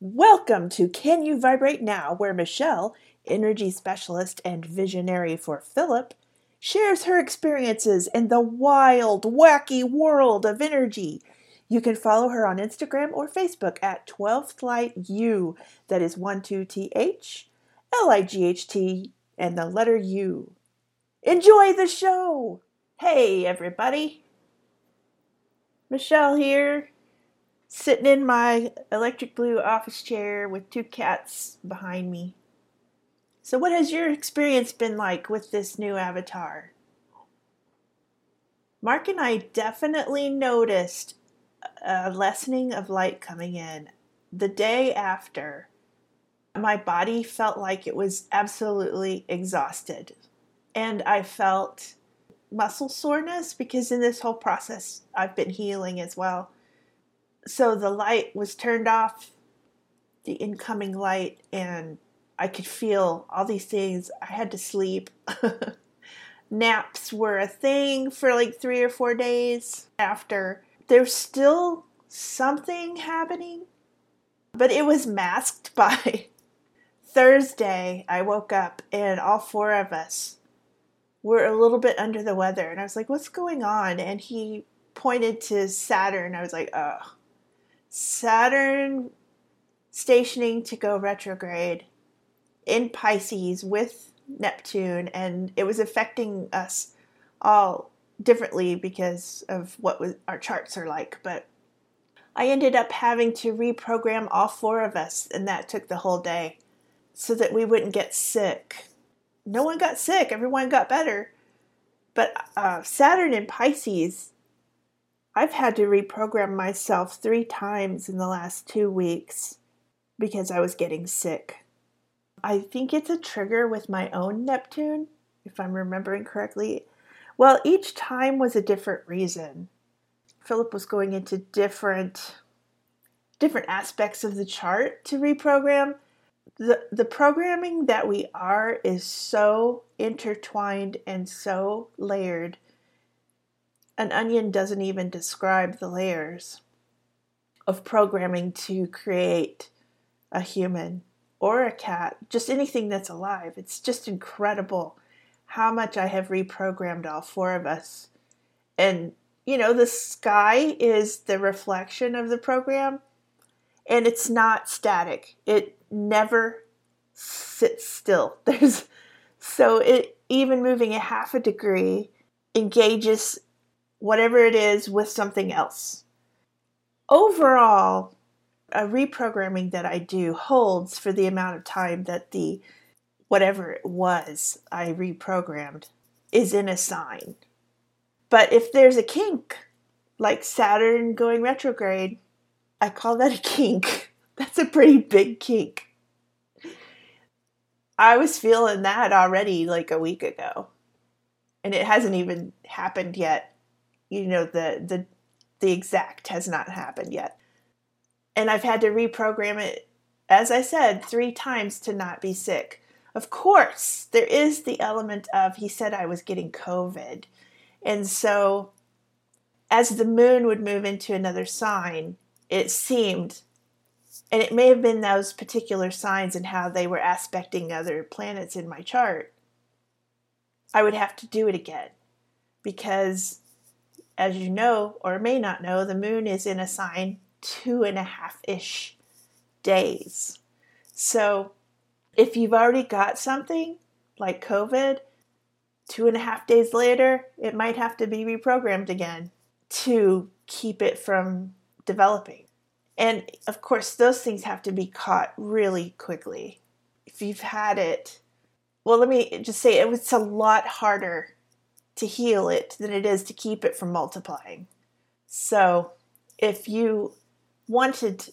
Welcome to Can You Vibrate Now, where Michelle, energy specialist and visionary for Philip, shares her experiences in the wild, wacky world of energy. You can follow her on Instagram or Facebook at 12th Light U. That is 1 2 T H L I G H T and the letter U. Enjoy the show! Hey, everybody. Michelle here, sitting in my electric blue office chair with two cats behind me. So, what has your experience been like with this new avatar? Mark and I definitely noticed a lessening of light coming in. The day after, my body felt like it was absolutely exhausted. And I felt muscle soreness because in this whole process, I've been healing as well. So the light was turned off, the incoming light, and I could feel all these things. I had to sleep. Naps were a thing for like three or four days after. There's still something happening, but it was masked by Thursday. I woke up and all four of us were a little bit under the weather. And I was like, what's going on? And he pointed to Saturn. I was like, oh, Saturn stationing to go retrograde in Pisces with Neptune, and it was affecting us all differently because of what was, our charts are like. But I ended up having to reprogram all four of us, and that took the whole day so that we wouldn't get sick. No one got sick, everyone got better. But uh, Saturn in Pisces, I've had to reprogram myself three times in the last two weeks because I was getting sick. I think it's a trigger with my own Neptune, if I'm remembering correctly. Well, each time was a different reason. Philip was going into different different aspects of the chart to reprogram. The the programming that we are is so intertwined and so layered. An onion doesn't even describe the layers of programming to create a human or a cat, just anything that's alive. It's just incredible how much I have reprogrammed all four of us. And, you know, the sky is the reflection of the program, and it's not static. It never sits still. There's so it even moving a half a degree engages whatever it is with something else. Overall, a reprogramming that I do holds for the amount of time that the whatever it was I reprogrammed is in a sign. But if there's a kink, like Saturn going retrograde, I call that a kink. That's a pretty big kink. I was feeling that already like a week ago. And it hasn't even happened yet. You know, the the the exact has not happened yet and I've had to reprogram it, as I said, three times to not be sick. Of course, there is the element of he said I was getting COVID. And so, as the moon would move into another sign, it seemed, and it may have been those particular signs and how they were aspecting other planets in my chart, I would have to do it again. Because, as you know, or may not know, the moon is in a sign two and a half ish days. So if you've already got something like COVID, two and a half days later, it might have to be reprogrammed again to keep it from developing. And of course, those things have to be caught really quickly. If you've had it, well, let me just say it was a lot harder to heal it than it is to keep it from multiplying. So, if you wanted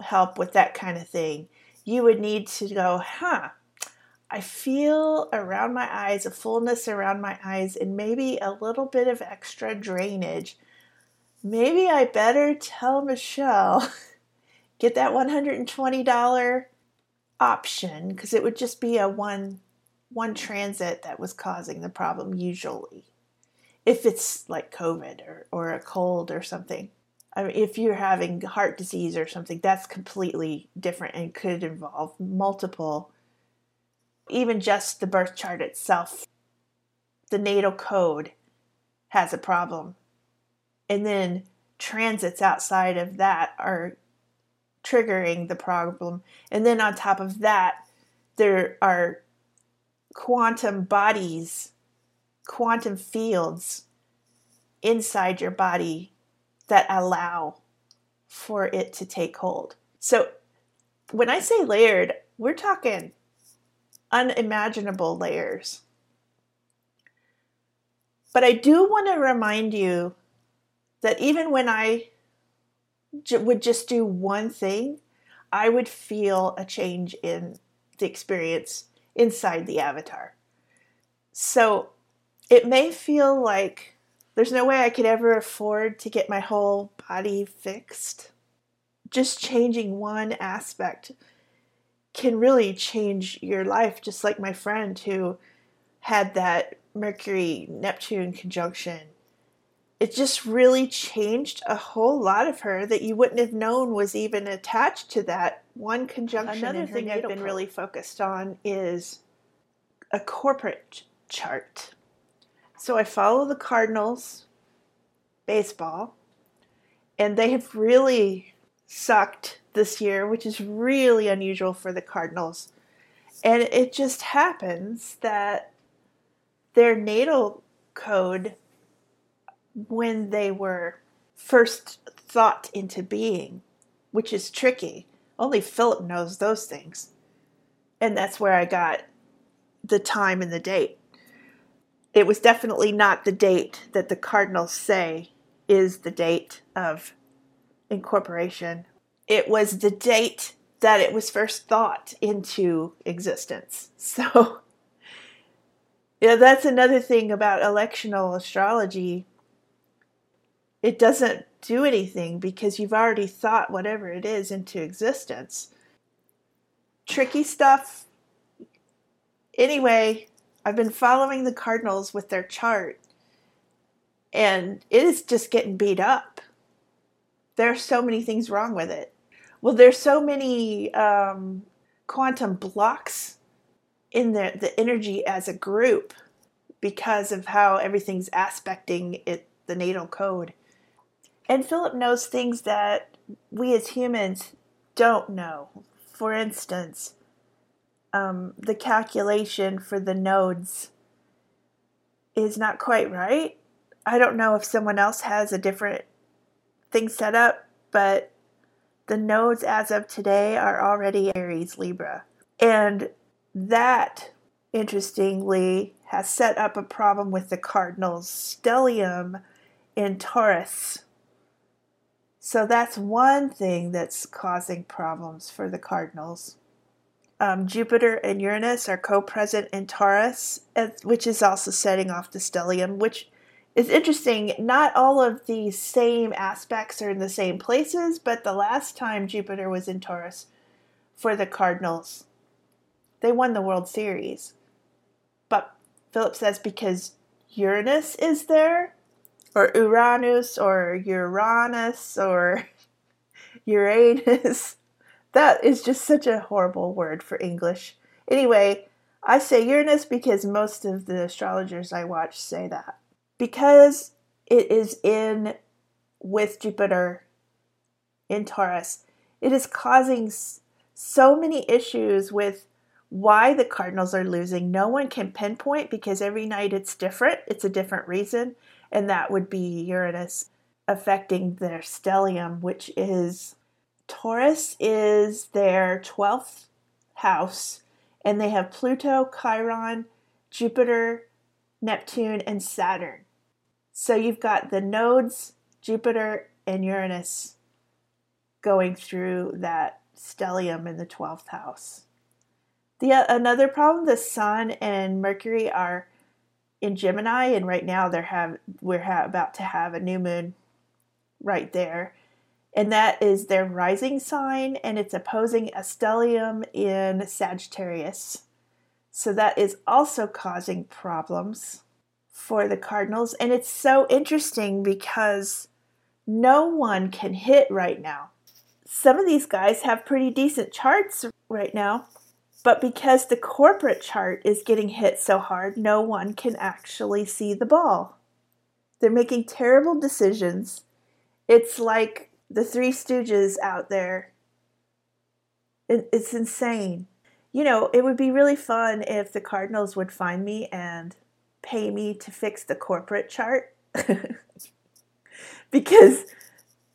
help with that kind of thing, you would need to go, huh, I feel around my eyes, a fullness around my eyes, and maybe a little bit of extra drainage. Maybe I better tell Michelle, get that $120 option, because it would just be a one one transit that was causing the problem usually. If it's like COVID or, or a cold or something. I mean, if you're having heart disease or something, that's completely different and could involve multiple, even just the birth chart itself. The natal code has a problem. And then transits outside of that are triggering the problem. And then on top of that, there are quantum bodies, quantum fields inside your body that allow for it to take hold. So when I say layered, we're talking unimaginable layers. But I do want to remind you that even when I j- would just do one thing, I would feel a change in the experience inside the avatar. So it may feel like there's no way I could ever afford to get my whole body fixed. Just changing one aspect can really change your life, just like my friend who had that Mercury Neptune conjunction. It just really changed a whole lot of her that you wouldn't have known was even attached to that one conjunction. Another thing I've been really focused on is a corporate chart. So I follow the Cardinals baseball, and they have really sucked this year, which is really unusual for the Cardinals. And it just happens that their natal code, when they were first thought into being, which is tricky, only Philip knows those things. And that's where I got the time and the date it was definitely not the date that the Cardinals say is the date of incorporation. It was the date that it was first thought into existence. So, yeah, that's another thing about electional astrology. It doesn't do anything because you've already thought whatever it is into existence. Tricky stuff. Anyway, I've been following the Cardinals with their chart, and it is just getting beat up. There are so many things wrong with it. Well, there's so many um, quantum blocks in the, the energy as a group because of how everything's aspecting it, the natal code. And Philip knows things that we as humans don't know. For instance, um, the calculation for the nodes is not quite right. I don't know if someone else has a different thing set up, but the nodes as of today are already Aries Libra. And that, interestingly, has set up a problem with the Cardinals stellium in Taurus. So that's one thing that's causing problems for the Cardinals um, Jupiter and Uranus are co-present in Taurus, which is also setting off the stellium, which is interesting. Not all of the same aspects are in the same places, but the last time Jupiter was in Taurus for the Cardinals, they won the World Series. But Philip says because Uranus is there, or Uranus, or Uranus, or Uranus. That is just such a horrible word for English. Anyway, I say Uranus because most of the astrologers I watch say that. Because it is in with Jupiter in Taurus, it is causing so many issues with why the Cardinals are losing. No one can pinpoint because every night it's different, it's a different reason, and that would be Uranus affecting their stellium, which is Taurus is their 12th house, and they have Pluto, Chiron, Jupiter, Neptune, and Saturn. So you've got the nodes, Jupiter, and Uranus going through that stellium in the 12th house. The another problem, the Sun and Mercury are in Gemini, and right now they're have we're ha- about to have a new moon right there and that is their rising sign, and it's opposing a stellium in Sagittarius. So that is also causing problems for the Cardinals. And it's so interesting because no one can hit right now. Some of these guys have pretty decent charts right now, but because the corporate chart is getting hit so hard, no one can actually see the ball. They're making terrible decisions. It's like the Three Stooges out there. it's insane. You know, it would be really fun if the Cardinals would find me and pay me to fix the corporate chart. because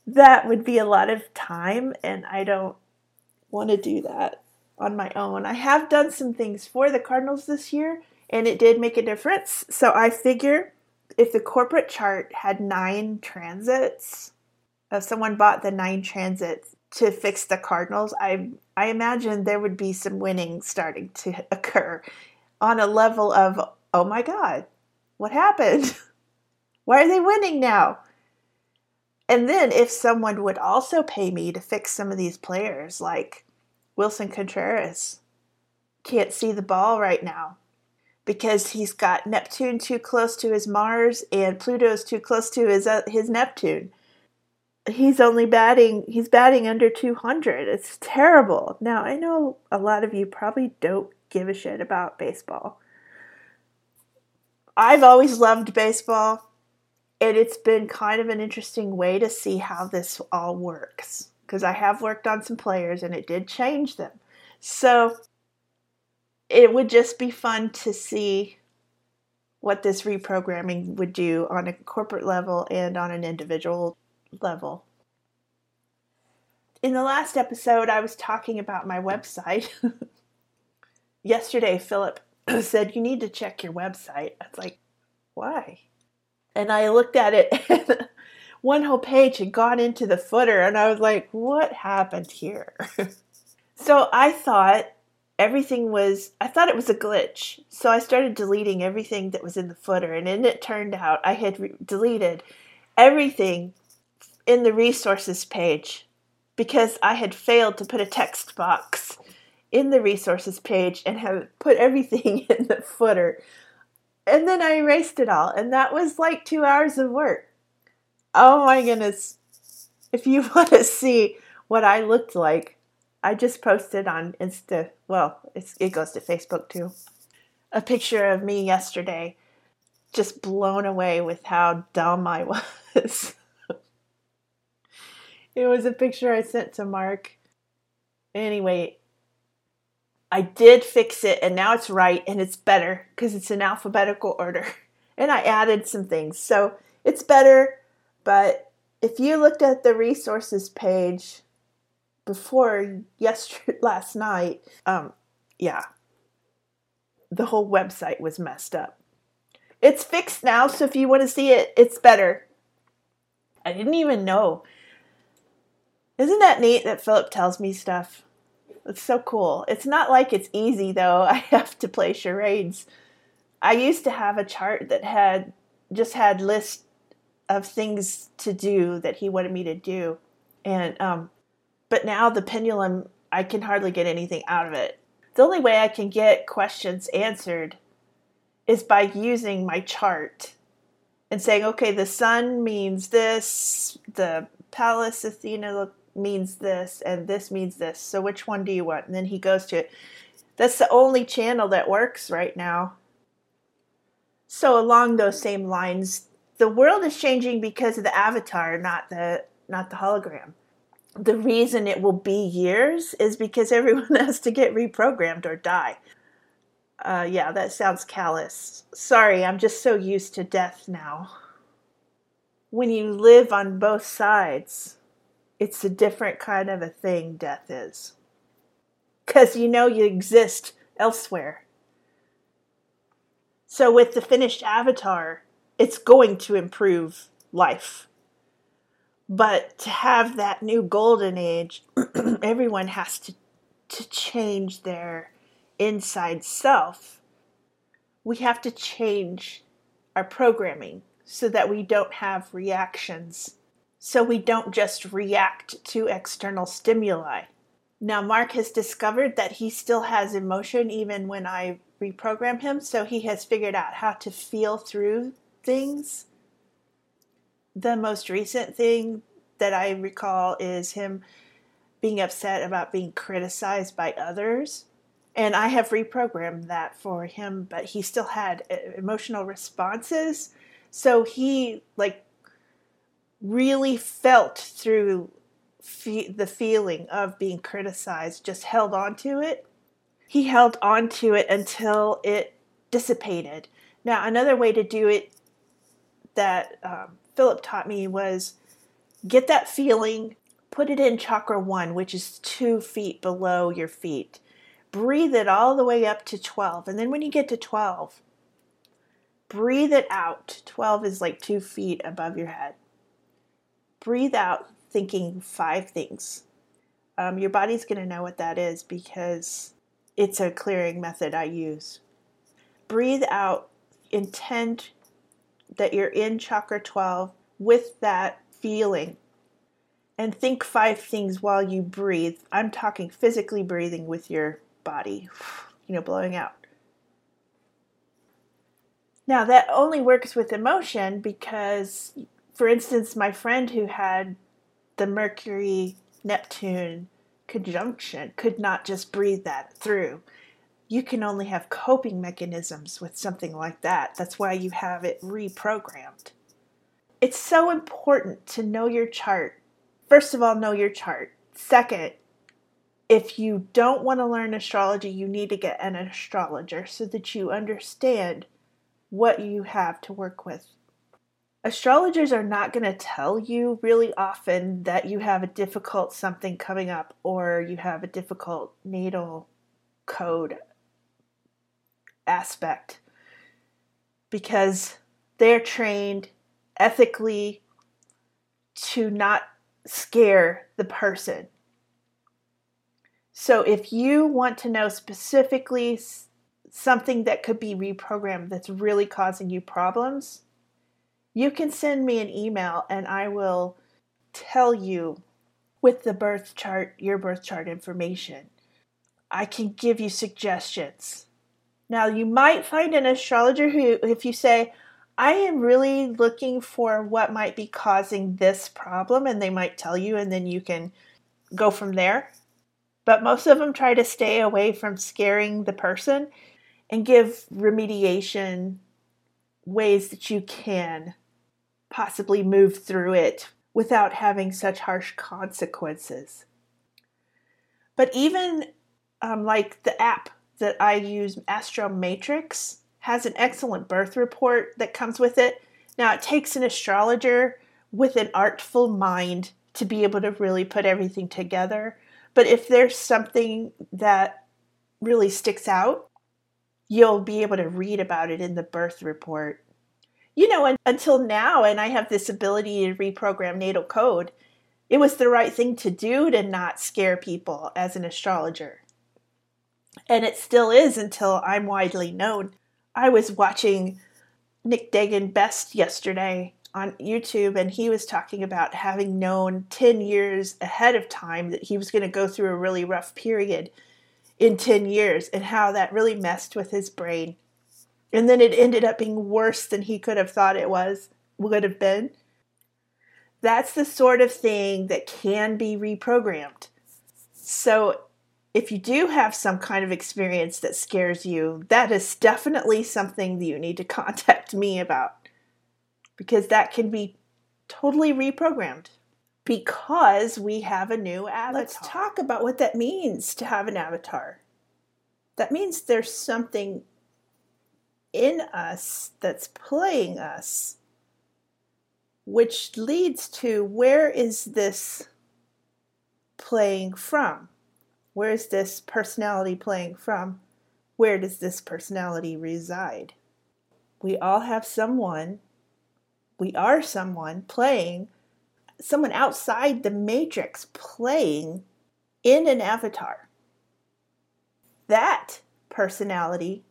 that would be a lot of time and I don't want to do that on my own. I have done some things for the Cardinals this year and it did make a difference. So I figure if the corporate chart had nine transits, if someone bought the nine transits to fix the Cardinals, I I imagine there would be some winning starting to occur on a level of oh my god, what happened? Why are they winning now? And then if someone would also pay me to fix some of these players, like Willson Contreras, can't see the ball right now because he's got Neptune too close to his Mars and Pluto's too close to his uh, his Neptune. He's only batting he's batting under 200. It's terrible. Now, I know a lot of you probably don't give a shit about baseball. I've always loved baseball and it's been kind of an interesting way to see how this all works because I have worked on some players and it did change them. So it would just be fun to see what this reprogramming would do on a corporate level and on an individual level. In the last episode, I was talking about my website. Yesterday, Philip said, You need to check your website. I was like, Why? and I looked at it one whole page had gone into the footer and I was like, what happened here? so I thought everything was I thought it was a glitch. So I started deleting everything that was in the footer and then it turned out I had re- deleted everything in the resources page because I had failed to put a text box in the resources page and have put everything in the footer and then I erased it all, and that was like two hours of work. Oh my goodness. If you want to see what I looked like, I just posted on Insta, well, it goes to Facebook too, a picture of me yesterday, just blown away with how dumb I was. it was a picture I sent to Mark. Anyway, I did fix it and now it's right and it's better because it's in alphabetical order. And I added some things. So it's better, but if you looked at the resources page before yesterday last night, um yeah. The whole website was messed up. It's fixed now, so if you want to see it, it's better. I didn't even know. Isn't that neat that Philip tells me stuff? It's so cool. It's not like it's easy though. I have to play charades. I used to have a chart that had just had list of things to do that he wanted me to do. And um but now the pendulum I can hardly get anything out of it. The only way I can get questions answered is by using my chart and saying, okay, the sun means this, the Pallas Athena means this and this means this. So which one do you want? And then he goes to it. That's the only channel that works right now. So along those same lines, the world is changing because of the avatar, not the not the hologram. The reason it will be years is because everyone has to get reprogrammed or die. Uh, yeah, that sounds callous. Sorry, I'm just so used to death now. When you live on both sides, it's a different kind of a thing death is. Because you know you exist elsewhere. So, with the finished avatar, it's going to improve life. But to have that new golden age, everyone has to, to change their inside self. We have to change our programming so that we don't have reactions so we don't just react to external stimuli. Now, Mark has discovered that he still has emotion even when I reprogram him, so he has figured out how to feel through things. The most recent thing that I recall is him being upset about being criticized by others. And I have reprogrammed that for him, but he still had emotional responses. So he like really felt through fe- the feeling of being criticized, just held on to it. He held on to it until it dissipated. Now, another way to do it that um, Philip taught me was get that feeling, put it in chakra one, which is two feet below your feet. Breathe it all the way up to 12. And then when you get to 12, breathe it out. 12 is like two feet above your head. Breathe out, thinking five things. Um, your body's going to know what that is because it's a clearing method I use. Breathe out, intend that you're in chakra 12 with that feeling. And think five things while you breathe. I'm talking physically breathing with your body, you know, blowing out. Now, that only works with emotion because, for instance, my friend who had the Mercury Neptune conjunction could not just breathe that through. You can only have coping mechanisms with something like that. That's why you have it reprogrammed. It's so important to know your chart. First of all, know your chart. Second, if you don't want to learn astrology, you need to get an astrologer so that you understand what you have to work with. Astrologers are not going to tell you really often that you have a difficult something coming up or you have a difficult natal code aspect because they're trained ethically to not scare the person. So if you want to know specifically something that could be reprogrammed that's really causing you problems, you can send me an email and I will tell you with the birth chart, your birth chart information. I can give you suggestions. Now, you might find an astrologer who, if you say, I am really looking for what might be causing this problem, and they might tell you, and then you can go from there. But most of them try to stay away from scaring the person and give remediation ways that you can possibly move through it without having such harsh consequences. But even um, like the app that I use, Astro Matrix, has an excellent birth report that comes with it. Now, it takes an astrologer with an artful mind to be able to really put everything together. But if there's something that really sticks out, you'll be able to read about it in the birth report. You know, and until now, and I have this ability to reprogram natal code, it was the right thing to do to not scare people as an astrologer. And it still is until I'm widely known. I was watching Nick Dagan Best yesterday on YouTube, and he was talking about having known 10 years ahead of time that he was going to go through a really rough period in 10 years and how that really messed with his brain. And then it ended up being worse than he could have thought it was, would have been. That's the sort of thing that can be reprogrammed. So if you do have some kind of experience that scares you, that is definitely something that you need to contact me about because that can be totally reprogrammed because we have a new avatar. Let's talk about what that means to have an avatar. That means there's something in us that's playing us, which leads to where is this playing from? Where is this personality playing from? Where does this personality reside? We all have someone, we are someone playing, someone outside the matrix playing in an avatar. That personality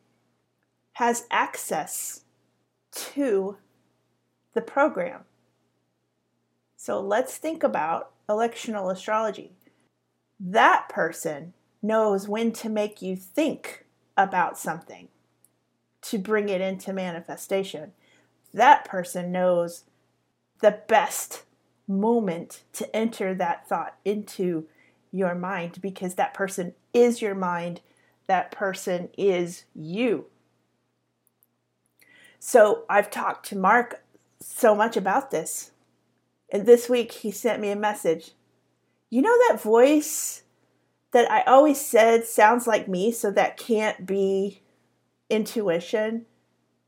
has access to the program. So let's think about electional astrology that person knows when to make you think about something to bring it into manifestation. That person knows the best moment to enter that thought into your mind because that person is your mind, that person is you. So I've talked to Mark so much about this. And this week he sent me a message. You know that voice that I always said sounds like me, so that can't be intuition.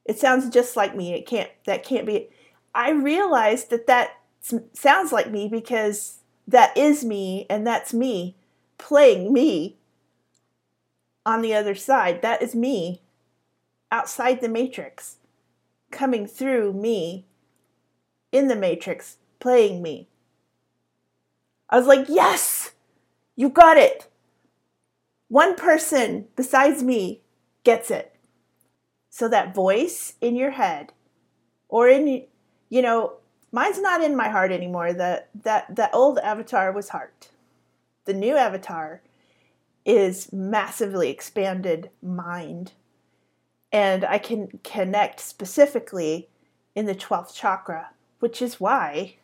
It sounds just like me. It can't that can't be I realized that that sounds like me because that is me and that's me playing me on the other side. That is me outside the matrix, coming through me in the matrix, playing me. I was like, yes, you got it. One person besides me gets it. So that voice in your head or in, you know, mine's not in my heart anymore. The, that, that old avatar was heart. The new avatar is massively expanded mind. And I can connect specifically in the 12th chakra, which is why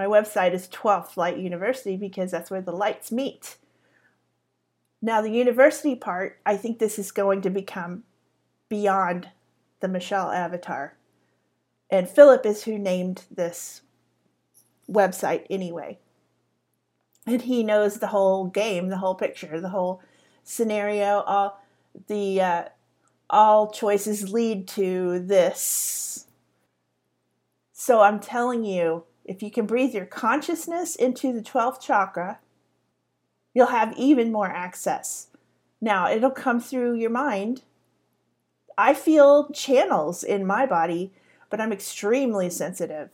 my website is 12th Light University because that's where the lights meet. Now, the university part, I think this is going to become beyond the Michelle avatar. And Philip is who named this website anyway. And he knows the whole game, the whole picture, the whole scenario. All the uh, all choices lead to this. So I'm telling you, if you can breathe your consciousness into the 12th chakra, you'll have even more access. Now, it'll come through your mind. I feel channels in my body, but I'm extremely sensitive.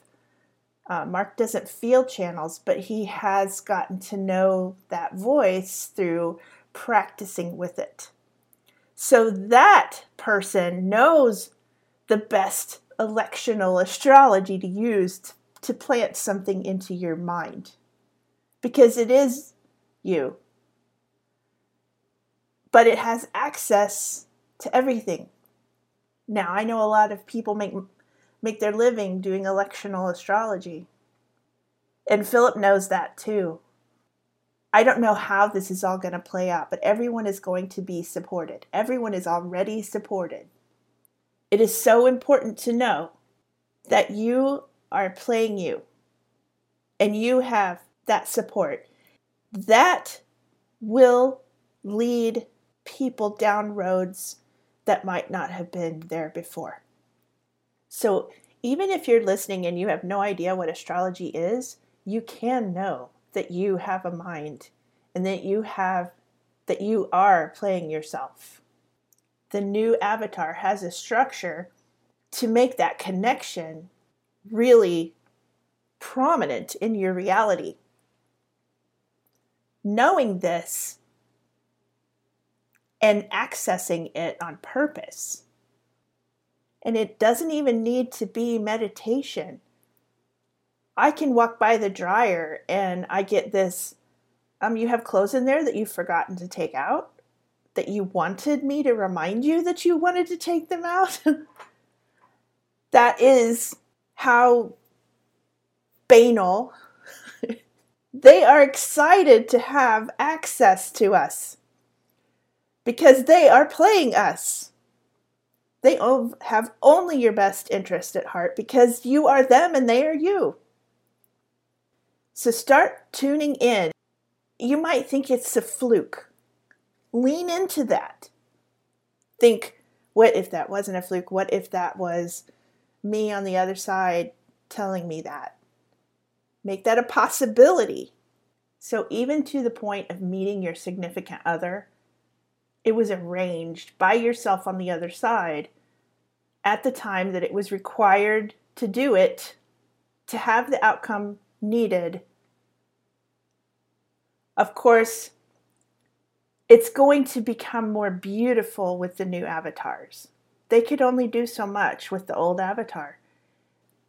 Uh, Mark doesn't feel channels, but he has gotten to know that voice through practicing with it. So that person knows the best electional astrology to use to plant something into your mind because it is you. But it has access to everything. Now, I know a lot of people make make their living doing electional astrology. And Philip knows that too. I don't know how this is all going to play out, but everyone is going to be supported. Everyone is already supported. It is so important to know that you are playing you and you have that support. That will lead people down roads that might not have been there before. So, even if you're listening and you have no idea what astrology is, you can know that you have a mind and that you have that you are playing yourself. The new avatar has a structure to make that connection really prominent in your reality. Knowing this and accessing it on purpose. And it doesn't even need to be meditation. I can walk by the dryer and I get this um you have clothes in there that you've forgotten to take out that you wanted me to remind you that you wanted to take them out. that is how banal they are excited to have access to us because they are playing us. They have only your best interest at heart because you are them and they are you. So start tuning in. You might think it's a fluke. Lean into that. Think, what if that wasn't a fluke? What if that was me on the other side telling me that. Make that a possibility. So, even to the point of meeting your significant other, it was arranged by yourself on the other side at the time that it was required to do it to have the outcome needed. Of course, it's going to become more beautiful with the new avatars. They could only do so much with the old avatar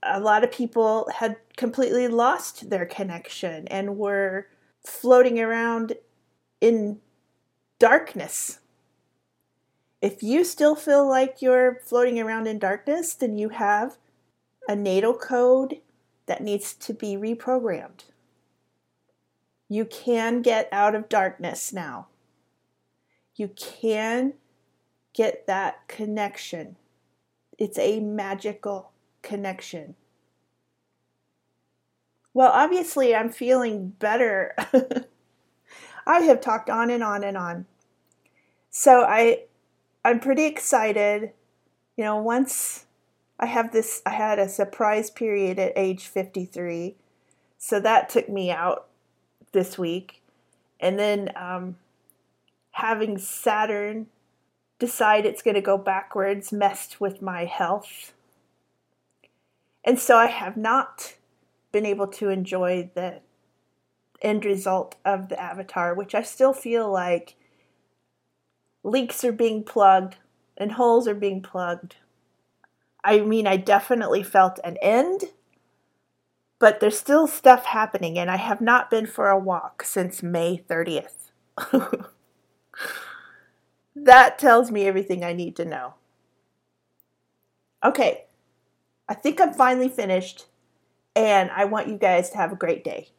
a lot of people had completely lost their connection and were floating around in darkness. If you still feel like you're floating around in darkness, then you have a natal code that needs to be reprogrammed. You can get out of darkness now. You can get that connection. It's a magical connection. Well, obviously, I'm feeling better. I have talked on and on and on. So I I'm pretty excited. You know, once I have this I had a surprise period at age 53. So that took me out this week. And then um, having Saturn decide it's going to go backwards messed with my health. And so I have not been able to enjoy the end result of the avatar, which I still feel like leaks are being plugged and holes are being plugged. I mean, I definitely felt an end, but there's still stuff happening, and I have not been for a walk since May 30th. that tells me everything I need to know. Okay, I think I'm finally finished and I want you guys to have a great day.